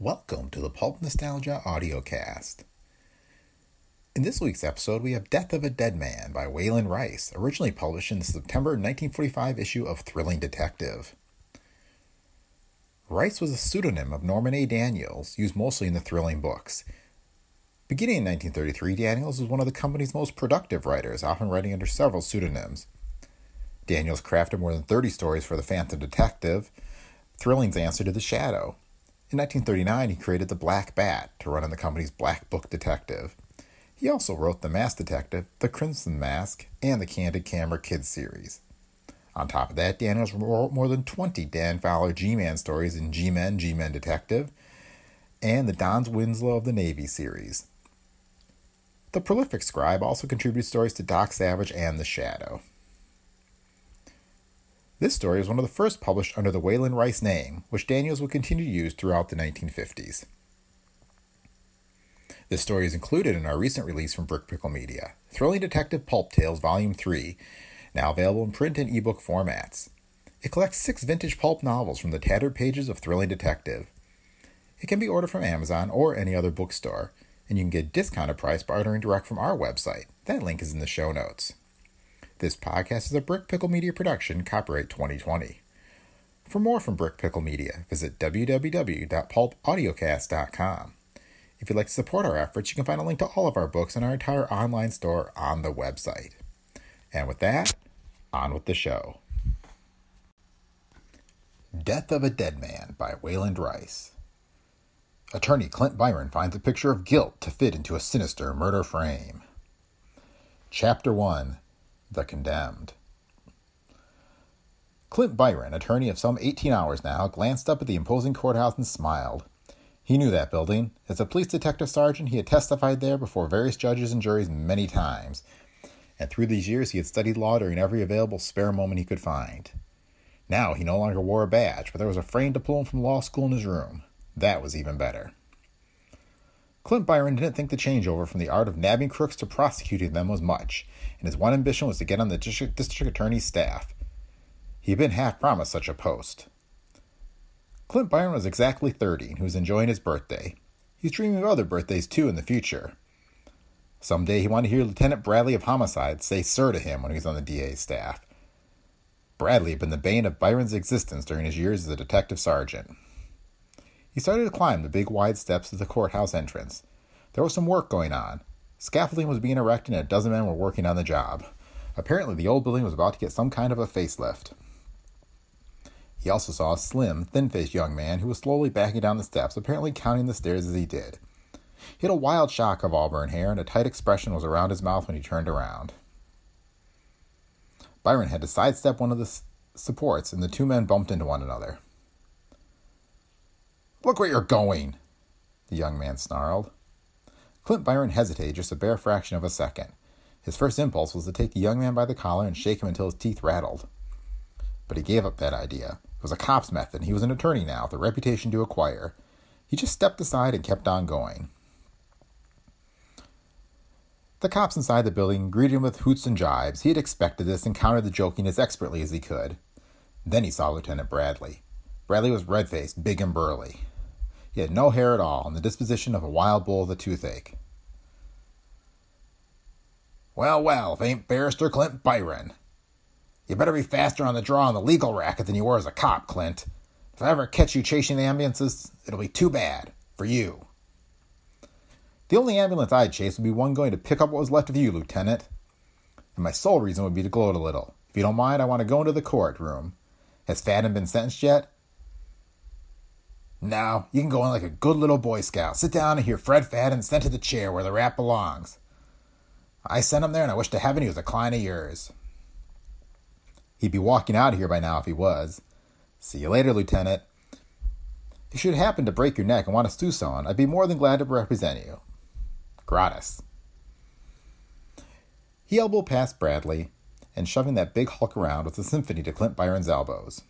Welcome to the Pulp Nostalgia audiocast. In this week's episode, we have Death of a Dead Man by Wayland Rice, originally published in the September 1945 issue of Thrilling Detective. Rice was a pseudonym of Norman A. Daniels, used mostly in the thrilling books. Beginning in 1933, Daniels was one of the company's most productive writers, often writing under several pseudonyms. Daniels crafted more than 30 stories for the Phantom Detective, Thrilling's answer to the Shadow, in 1939, he created the Black Bat to run in the company's Black Book Detective. He also wrote The Mask Detective, The Crimson Mask, and the Candid Camera Kids series. On top of that, Daniels wrote more than 20 Dan Fowler G Man stories in G Men, G Men Detective, and the Don's Winslow of the Navy series. The prolific scribe also contributed stories to Doc Savage and The Shadow. This story is one of the first published under the Wayland Rice name, which Daniels would continue to use throughout the 1950s. This story is included in our recent release from Brick Pickle Media, Thrilling Detective Pulp Tales Volume 3, now available in print and ebook formats. It collects six vintage pulp novels from the tattered pages of Thrilling Detective. It can be ordered from Amazon or any other bookstore, and you can get a discounted price by ordering direct from our website. That link is in the show notes. This podcast is a Brick Pickle Media production, copyright 2020. For more from Brick Pickle Media, visit www.pulpaudiocast.com. If you'd like to support our efforts, you can find a link to all of our books and our entire online store on the website. And with that, on with the show. Death of a Dead Man by Wayland Rice. Attorney Clint Byron finds a picture of guilt to fit into a sinister murder frame. Chapter 1 the Condemned. Clint Byron, attorney of some 18 hours now, glanced up at the imposing courthouse and smiled. He knew that building. As a police detective sergeant, he had testified there before various judges and juries many times, and through these years he had studied law during every available spare moment he could find. Now he no longer wore a badge, but there was a framed diploma from law school in his room. That was even better. Clint Byron didn't think the changeover from the art of nabbing crooks to prosecuting them was much, and his one ambition was to get on the district, district attorney's staff. He had been half promised such a post. Clint Byron was exactly 30 and he was enjoying his birthday. He's dreaming of other birthdays too in the future. Someday he wanted to hear Lieutenant Bradley of Homicide say sir to him when he was on the DA's staff. Bradley had been the bane of Byron's existence during his years as a detective sergeant. He started to climb the big wide steps of the courthouse entrance. There was some work going on. Scaffolding was being erected and a dozen men were working on the job. Apparently, the old building was about to get some kind of a facelift. He also saw a slim, thin faced young man who was slowly backing down the steps, apparently counting the stairs as he did. He had a wild shock of auburn hair, and a tight expression was around his mouth when he turned around. Byron had to sidestep one of the supports, and the two men bumped into one another. Look where you're going, the young man snarled. Clint Byron hesitated just a bare fraction of a second. His first impulse was to take the young man by the collar and shake him until his teeth rattled. But he gave up that idea. It was a cop's method, and he was an attorney now, with a reputation to acquire. He just stepped aside and kept on going. The cops inside the building greeted him with hoots and jibes. He had expected this and countered the joking as expertly as he could. Then he saw Lieutenant Bradley. Bradley was red faced, big and burly. He had no hair at all, and the disposition of a wild bull with a toothache. Well, well, if ain't Barrister Clint Byron. You better be faster on the draw on the legal racket than you were as a cop, Clint. If I ever catch you chasing the ambulances, it'll be too bad. For you. The only ambulance I'd chase would be one going to pick up what was left of you, Lieutenant. And my sole reason would be to gloat a little. If you don't mind, I want to go into the courtroom. Has Fadden been sentenced yet? No, you can go in like a good little Boy Scout. Sit down and hear Fred Fadden sent to the chair where the rat belongs. I sent him there, and I wish to heaven he was a client of yours. He'd be walking out of here by now if he was. See you later, Lieutenant. If you should happen to break your neck and want to sue someone, I'd be more than glad to represent you. Gratis. He elbowed past Bradley, and shoving that big hulk around with a symphony to Clint Byron's elbows.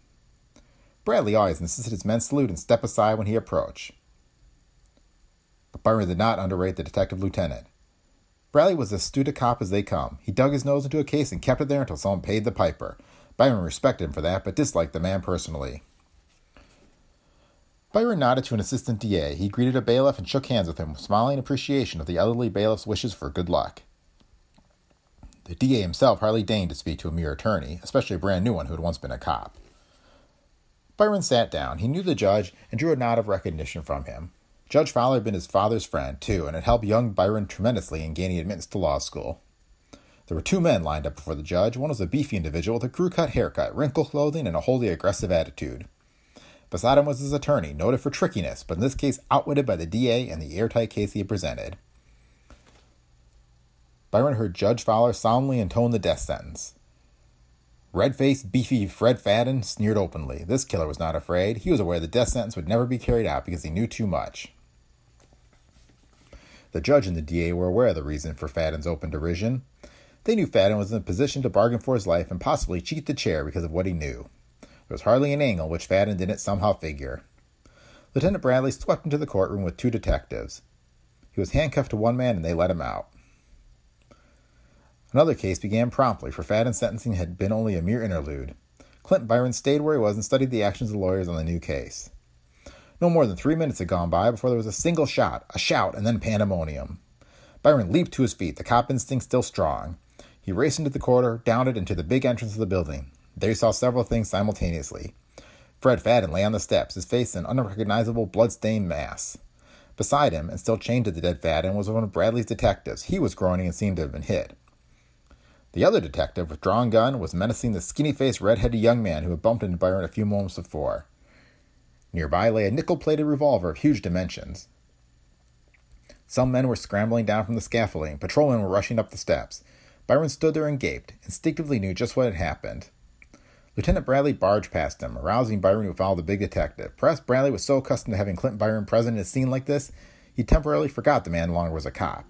Bradley always insisted his men salute and step aside when he approached. But Byron did not underrate the detective lieutenant. Bradley was as astute a cop as they come. He dug his nose into a case and kept it there until someone paid the piper. Byron respected him for that, but disliked the man personally. Byron nodded to an assistant DA. He greeted a bailiff and shook hands with him, smiling appreciation of the elderly bailiff's wishes for good luck. The DA himself hardly deigned to speak to a mere attorney, especially a brand new one who had once been a cop. Byron sat down. He knew the judge and drew a nod of recognition from him. Judge Fowler had been his father's friend, too, and had helped young Byron tremendously in gaining admittance to law school. There were two men lined up before the judge. One was a beefy individual with a crew cut haircut, wrinkled clothing, and a wholly aggressive attitude. Beside him was his attorney, noted for trickiness, but in this case outwitted by the DA and the airtight case he had presented. Byron heard Judge Fowler solemnly intone the death sentence. Red faced, beefy Fred Fadden sneered openly. This killer was not afraid. He was aware the death sentence would never be carried out because he knew too much. The judge and the DA were aware of the reason for Fadden's open derision. They knew Fadden was in a position to bargain for his life and possibly cheat the chair because of what he knew. There was hardly an angle which Fadden didn't somehow figure. Lieutenant Bradley swept into the courtroom with two detectives. He was handcuffed to one man and they let him out. Another case began promptly, for Fadden's sentencing had been only a mere interlude. Clint Byron stayed where he was and studied the actions of the lawyers on the new case. No more than three minutes had gone by before there was a single shot, a shout, and then pandemonium. Byron leaped to his feet, the cop instinct still strong. He raced into the corridor, down it, into the big entrance of the building. There he saw several things simultaneously. Fred Fadden lay on the steps, his face an unrecognizable blood-stained mass. Beside him, and still chained to the dead Fadden, was one of Bradley's detectives. He was groaning and seemed to have been hit. The other detective, with drawn gun, was menacing the skinny-faced, red-headed young man who had bumped into Byron a few moments before. Nearby lay a nickel-plated revolver of huge dimensions. Some men were scrambling down from the scaffolding. Patrolmen were rushing up the steps. Byron stood there and gaped, instinctively knew just what had happened. Lieutenant Bradley barged past him, arousing Byron who followed the big detective. Perhaps Bradley was so accustomed to having Clint Byron present in a scene like this, he temporarily forgot the man no longer was a cop.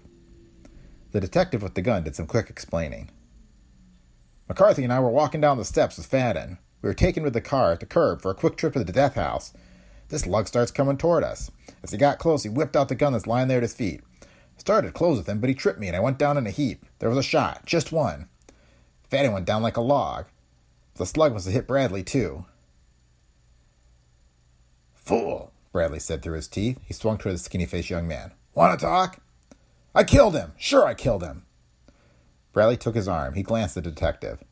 The detective with the gun did some quick explaining. McCarthy and I were walking down the steps with Fadden. We were taken with the car at the curb for a quick trip to the death house. This lug starts coming toward us. As he got close, he whipped out the gun that's lying there at his feet. I started close with him, but he tripped me and I went down in a heap. There was a shot, just one. Fadden went down like a log. The slug must have hit Bradley, too. Fool, Bradley said through his teeth. He swung toward the skinny faced young man. Want to talk? I killed him. Sure, I killed him. Bradley took his arm. He glanced at the detective.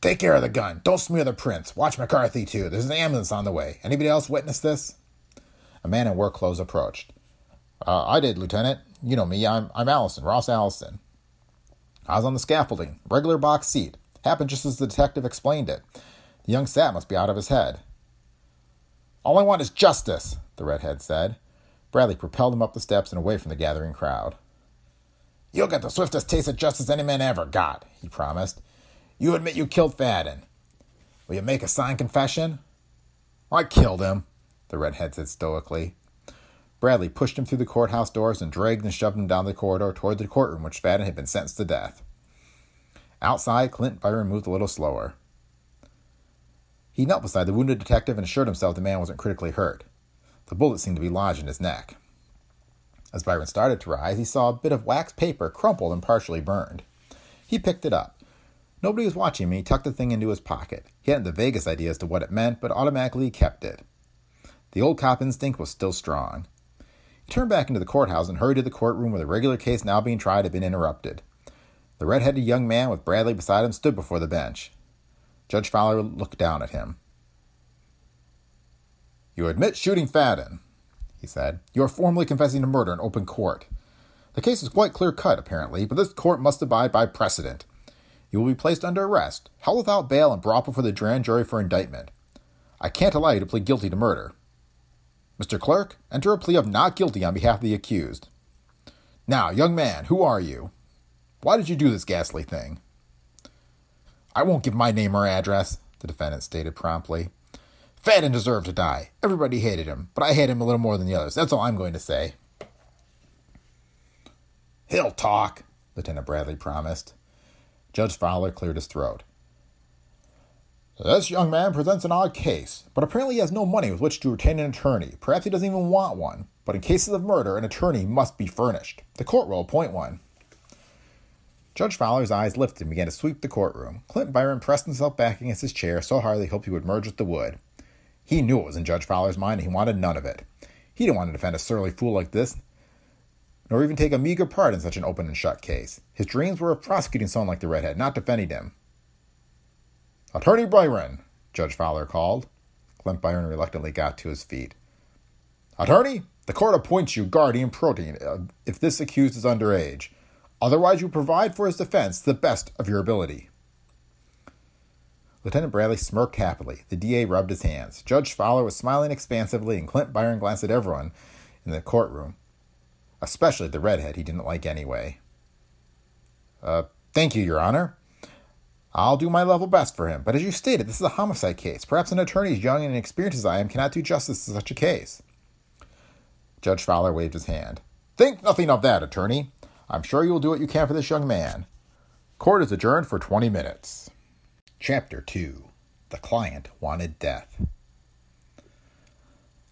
Take care of the gun. Don't smear the prints. Watch McCarthy, too. There's an ambulance on the way. Anybody else witness this? A man in work clothes approached. Uh, I did, Lieutenant. You know me. I'm, I'm Allison, Ross Allison. I was on the scaffolding, regular box seat. Happened just as the detective explained it. The young sap must be out of his head. All I want is justice, the redhead said. Bradley propelled him up the steps and away from the gathering crowd. You'll get the swiftest taste of justice any man ever got, he promised. You admit you killed Fadden. Will you make a signed confession? I killed him, the redhead said stoically. Bradley pushed him through the courthouse doors and dragged and shoved him down the corridor toward the courtroom which Fadden had been sentenced to death. Outside, Clint Byron moved a little slower. He knelt beside the wounded detective and assured himself the man wasn't critically hurt. The bullet seemed to be lodged in his neck. As Byron started to rise, he saw a bit of wax paper crumpled and partially burned. He picked it up. Nobody was watching him, he tucked the thing into his pocket. He hadn't the vaguest idea as to what it meant, but automatically kept it. The old cop instinct was still strong. He turned back into the courthouse and hurried to the courtroom where the regular case now being tried had been interrupted. The red-headed young man with Bradley beside him stood before the bench. Judge Fowler looked down at him. You admit shooting Fadden, he said. You are formally confessing to murder in open court. The case is quite clear cut, apparently, but this court must abide by precedent. You will be placed under arrest, held without bail, and brought before the grand jury for indictment. I can't allow you to plead guilty to murder. Mr. Clerk, enter a plea of not guilty on behalf of the accused. Now, young man, who are you? Why did you do this ghastly thing? I won't give my name or address, the defendant stated promptly. Fadden deserved to die. Everybody hated him, but I hate him a little more than the others. That's all I'm going to say. He'll talk, Lieutenant Bradley promised. Judge Fowler cleared his throat. This young man presents an odd case, but apparently he has no money with which to retain an attorney. Perhaps he doesn't even want one. But in cases of murder, an attorney must be furnished. The court will appoint one. Judge Fowler's eyes lifted and began to sweep the courtroom. Clint Byron pressed himself back against his chair so hard he hoped he would merge with the wood. He knew it was in Judge Fowler's mind and he wanted none of it. He didn't want to defend a surly fool like this, nor even take a meager part in such an open and shut case. His dreams were of prosecuting someone like the redhead, not defending him. Attorney Byron, Judge Fowler called. Clint Byron reluctantly got to his feet. Attorney, the court appoints you guardian protean uh, if this accused is underage. Otherwise, you provide for his defense to the best of your ability. Lieutenant Bradley smirked happily. The DA rubbed his hands. Judge Fowler was smiling expansively, and Clint Byron glanced at everyone in the courtroom, especially the redhead he didn't like anyway. Uh, thank you, Your Honor. I'll do my level best for him, but as you stated, this is a homicide case. Perhaps an attorney as young and inexperienced as I am cannot do justice to such a case. Judge Fowler waved his hand. Think nothing of that, attorney. I'm sure you will do what you can for this young man. Court is adjourned for 20 minutes. Chapter 2 The Client Wanted Death.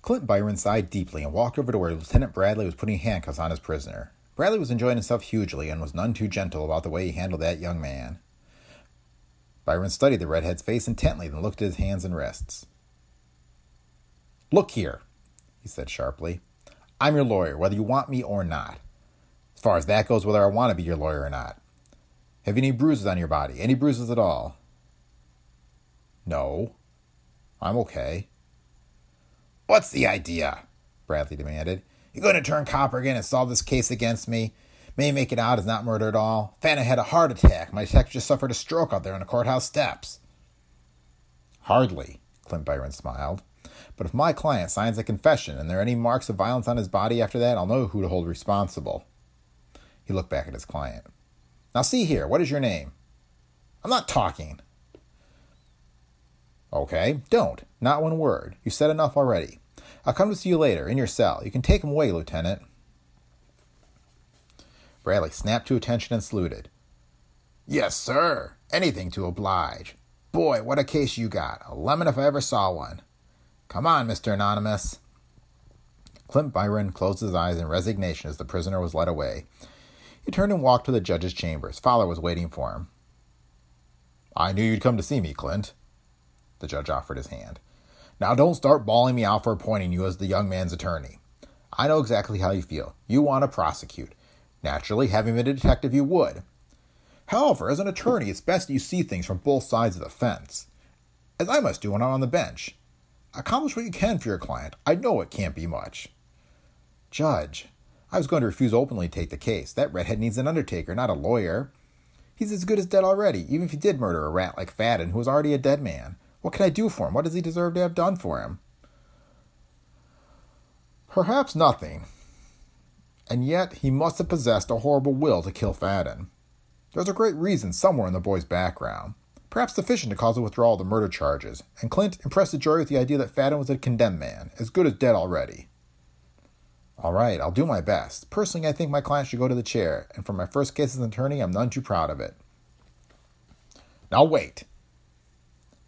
Clint Byron sighed deeply and walked over to where Lieutenant Bradley was putting handcuffs on his prisoner. Bradley was enjoying himself hugely and was none too gentle about the way he handled that young man. Byron studied the redhead's face intently, then looked at his hands and wrists. Look here, he said sharply. I'm your lawyer, whether you want me or not. As far as that goes, whether I want to be your lawyer or not. Have you any bruises on your body? Any bruises at all? No. I'm okay. What's the idea? Bradley demanded. You going to turn copper again and solve this case against me? May make it out as not murder at all. Fannin had a heart attack. My detective just suffered a stroke out there on the courthouse steps. Hardly, Clint Byron smiled. But if my client signs a confession and there are any marks of violence on his body after that, I'll know who to hold responsible. He looked back at his client. Now, see here, what is your name? I'm not talking. Okay, don't. Not one word. You've said enough already. I'll come to see you later, in your cell. You can take him away, Lieutenant. Bradley snapped to attention and saluted. Yes, sir. Anything to oblige. Boy, what a case you got. A lemon if I ever saw one. Come on, Mr. Anonymous. Clint Byron closed his eyes in resignation as the prisoner was led away. He turned and walked to the judge's chambers. Fowler was waiting for him. I knew you'd come to see me, Clint. The judge offered his hand. Now don't start bawling me out for appointing you as the young man's attorney. I know exactly how you feel. You want to prosecute. Naturally, having been a detective, you would. However, as an attorney, it's best you see things from both sides of the fence, as I must do when I'm on the bench. Accomplish what you can for your client. I know it can't be much. Judge, I was going to refuse openly to take the case. That redhead needs an undertaker, not a lawyer. He's as good as dead already, even if he did murder a rat like Fadden, who was already a dead man. What can I do for him? What does he deserve to have done for him? Perhaps nothing. And yet he must have possessed a horrible will to kill Fadden. There's a great reason somewhere in the boy's background perhaps sufficient to cause the withdrawal of the murder charges, and Clint impressed the jury with the idea that Fadden was a condemned man, as good as dead already. All right, I'll do my best. Personally, I think my client should go to the chair, and for my first case as an attorney, I'm none too proud of it. Now wait.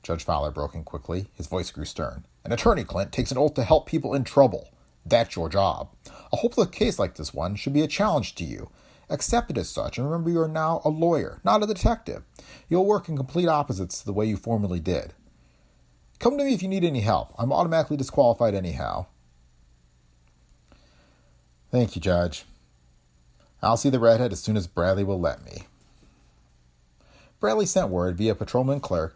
Judge Fowler broke in quickly. His voice grew stern. An attorney, Clint, takes an oath to help people in trouble. That's your job. A hopeless case like this one should be a challenge to you, Accept it as such, and remember you are now a lawyer, not a detective. You'll work in complete opposites to the way you formerly did. Come to me if you need any help. I'm automatically disqualified anyhow. Thank you, Judge. I'll see the redhead as soon as Bradley will let me. Bradley sent word via patrolman clerk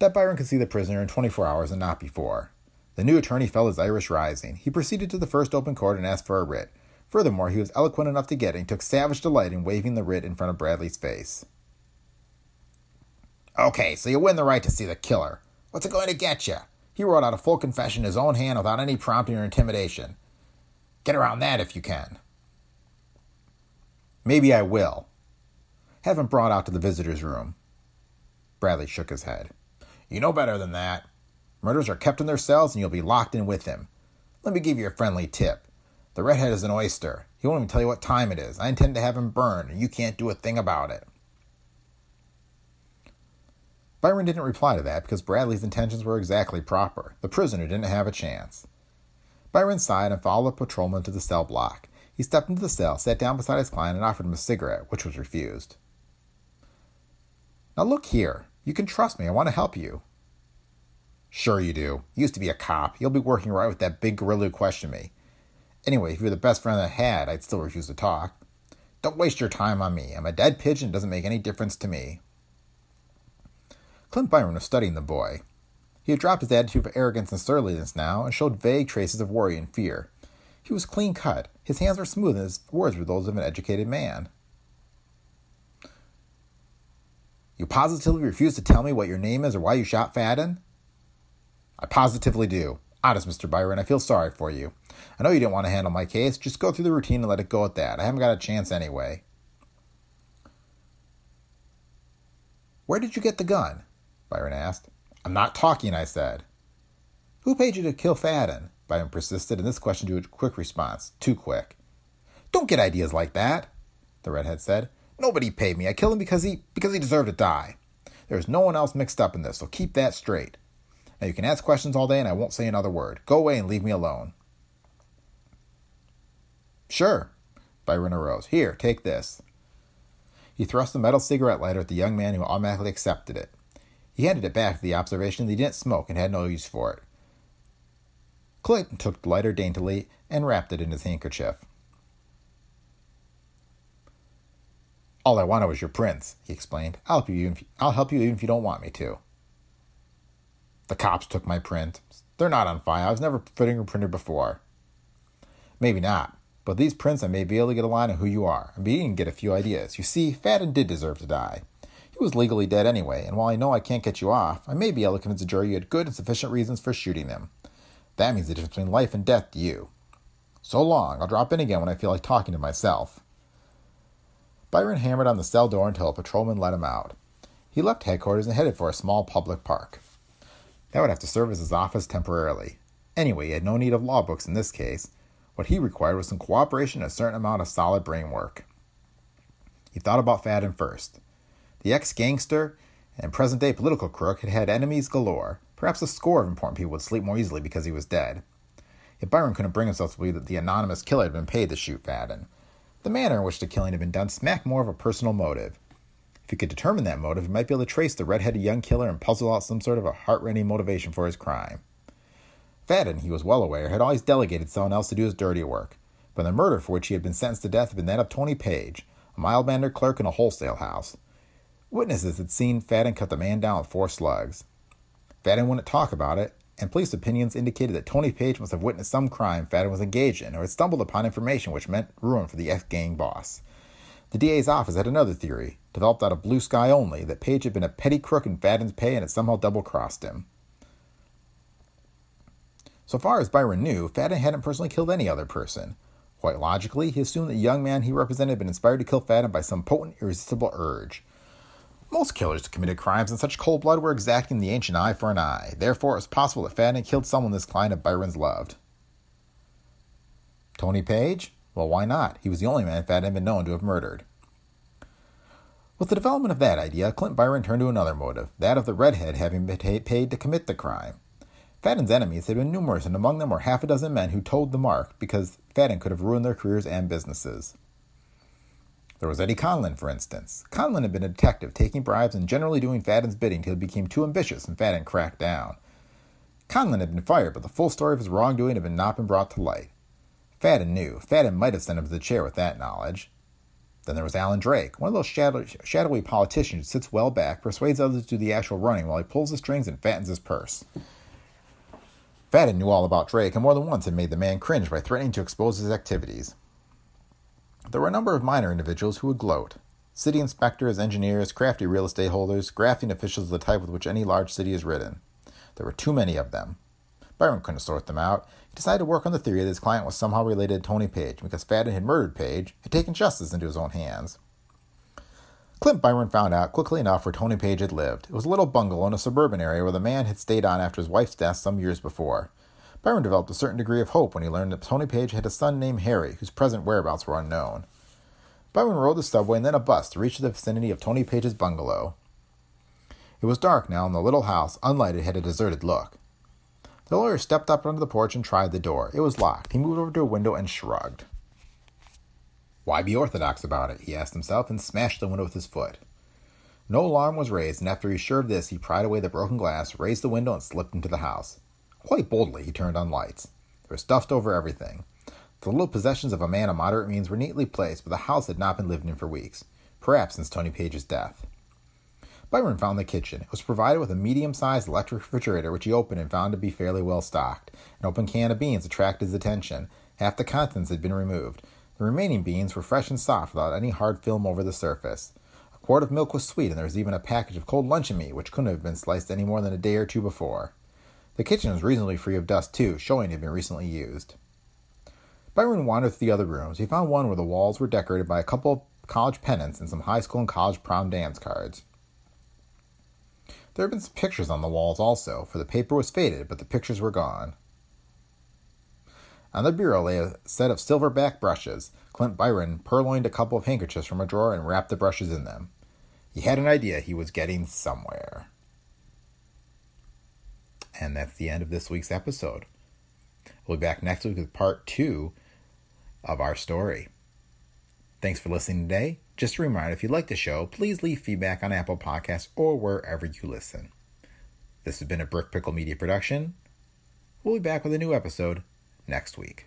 that Byron could see the prisoner in 24 hours and not before. The new attorney felt his Irish rising. He proceeded to the first open court and asked for a writ. Furthermore, he was eloquent enough to get it and took savage delight in waving the writ in front of Bradley's face. Okay, so you win the right to see the killer. What's it going to get you? He wrote out a full confession in his own hand without any prompting or intimidation. Get around that if you can. Maybe I will. Have him brought out to the visitor's room. Bradley shook his head. You know better than that. Murders are kept in their cells and you'll be locked in with him. Let me give you a friendly tip. The redhead is an oyster. He won't even tell you what time it is. I intend to have him burned, and you can't do a thing about it. Byron didn't reply to that because Bradley's intentions were exactly proper. The prisoner didn't have a chance. Byron sighed and followed the patrolman to the cell block. He stepped into the cell, sat down beside his client, and offered him a cigarette, which was refused. Now look here. You can trust me. I want to help you. Sure you do. You used to be a cop. You'll be working right with that big gorilla who questioned me. Anyway, if you're the best friend I had, I'd still refuse to talk. Don't waste your time on me. I'm a dead pigeon. It doesn't make any difference to me. Clint Byron was studying the boy. He had dropped his attitude of arrogance and surliness now and showed vague traces of worry and fear. He was clean cut. His hands were smooth and his words were those of an educated man. You positively refuse to tell me what your name is or why you shot Fadden? I positively do. Honest, Mr. Byron, I feel sorry for you. I know you didn't want to handle my case. Just go through the routine and let it go at that. I haven't got a chance anyway. Where did you get the gun? Byron asked. I'm not talking, I said. Who paid you to kill Fadden? Byron persisted, and this question drew a quick response. Too quick. Don't get ideas like that, the redhead said. Nobody paid me. I killed him because he because he deserved to die. There's no one else mixed up in this, so keep that straight. Now you can ask questions all day and I won't say another word. Go away and leave me alone. Sure. Byron arose. Here, take this. He thrust the metal cigarette lighter at the young man who automatically accepted it. He handed it back to the observation that he didn't smoke and had no use for it. Clinton took the lighter daintily and wrapped it in his handkerchief. All I wanted was your prints, he explained. I'll help you, if, I'll help you even if you don't want me to. The cops took my print. They're not on file. I was never fingerprinted before. Maybe not, but these prints I may be able to get a line on who you are and be and get a few ideas. You see, Fadden did deserve to die. He was legally dead anyway, and while I know I can't get you off, I may be able to convince the jury you had good and sufficient reasons for shooting him. That means the difference between life and death to you. So long. I'll drop in again when I feel like talking to myself. Byron hammered on the cell door until a patrolman let him out. He left headquarters and headed for a small public park. That would have to serve as his office temporarily. Anyway, he had no need of law books in this case. What he required was some cooperation and a certain amount of solid brain work. He thought about Fadden first. The ex gangster and present day political crook had had enemies galore. Perhaps a score of important people would sleep more easily because he was dead. Yet Byron couldn't bring himself to believe that the anonymous killer had been paid to shoot Fadden. The manner in which the killing had been done smacked more of a personal motive. If he could determine that motive, he might be able to trace the red-headed young killer and puzzle out some sort of a heart-rending motivation for his crime. Fadden, he was well aware, had always delegated someone else to do his dirty work, but the murder for which he had been sentenced to death had been that of Tony Page, a mild-mannered clerk in a wholesale house. Witnesses had seen Fadden cut the man down with four slugs. Fadden wouldn't talk about it, and police opinions indicated that Tony Page must have witnessed some crime Fadden was engaged in or had stumbled upon information which meant ruin for the ex gang boss. The DA's office had another theory, developed out of blue sky only, that Page had been a petty crook in Fadden's pay and had somehow double crossed him. So far as Byron knew, Fadden hadn't personally killed any other person. Quite logically, he assumed that the young man he represented had been inspired to kill Fadden by some potent, irresistible urge. Most killers who committed crimes in such cold blood were exacting the ancient eye for an eye. Therefore, it was possible that Fadden killed someone this client of Byron's loved. Tony Page? Well, why not? He was the only man Fadden had been known to have murdered. With the development of that idea, Clint Byron turned to another motive, that of the redhead having been paid to commit the crime. Fadden's enemies had been numerous, and among them were half a dozen men who toed the mark because Fadden could have ruined their careers and businesses. There was Eddie Conlin, for instance. Conlin had been a detective, taking bribes and generally doing Fadden's bidding till he became too ambitious and Fadden cracked down. Conlin had been fired, but the full story of his wrongdoing had been not been brought to light. Fadden knew. Fadden might have sent him to the chair with that knowledge. Then there was Alan Drake, one of those shadow, shadowy politicians who sits well back, persuades others to do the actual running while he pulls the strings and fattens his purse. Fadden knew all about Drake and more than once had made the man cringe by threatening to expose his activities. There were a number of minor individuals who would gloat city inspectors, engineers, crafty real estate holders, grafting officials of the type with which any large city is ridden. There were too many of them. Byron couldn't sort them out. He decided to work on the theory that his client was somehow related to Tony Page because Fadden had murdered Page, had taken justice into his own hands. Clint Byron found out quickly enough where Tony Page had lived. It was a little bungalow in a suburban area where the man had stayed on after his wife's death some years before. Byron developed a certain degree of hope when he learned that Tony Page had a son named Harry, whose present whereabouts were unknown. Byron rode the subway and then a bus to reach the vicinity of Tony Page's bungalow. It was dark now, and the little house, unlighted, had a deserted look. The lawyer stepped up onto the porch and tried the door. It was locked. He moved over to a window and shrugged. Why be orthodox about it? he asked himself, and smashed the window with his foot. No alarm was raised, and after he was sure of this, he pried away the broken glass, raised the window, and slipped into the house. Quite boldly, he turned on lights. There was dust over everything. The little possessions of a man of moderate means were neatly placed, but the house had not been lived in for weeks, perhaps since Tony Page's death. Byron found the kitchen. It was provided with a medium sized electric refrigerator, which he opened and found to be fairly well stocked. An open can of beans attracted his attention. Half the contents had been removed. The remaining beans were fresh and soft without any hard film over the surface. A quart of milk was sweet, and there was even a package of cold luncheon meat, which couldn't have been sliced any more than a day or two before. The kitchen was reasonably free of dust, too, showing it had been recently used. Byron wandered through the other rooms. He found one where the walls were decorated by a couple of college pennants and some high school and college prom dance cards. There had been some pictures on the walls also, for the paper was faded, but the pictures were gone. On the bureau lay a set of silverback brushes. Clint Byron purloined a couple of handkerchiefs from a drawer and wrapped the brushes in them. He had an idea he was getting somewhere. And that's the end of this week's episode. We'll be back next week with part two of our story. Thanks for listening today. Just a reminder if you like the show, please leave feedback on Apple Podcasts or wherever you listen. This has been a Brick Pickle Media production. We'll be back with a new episode next week.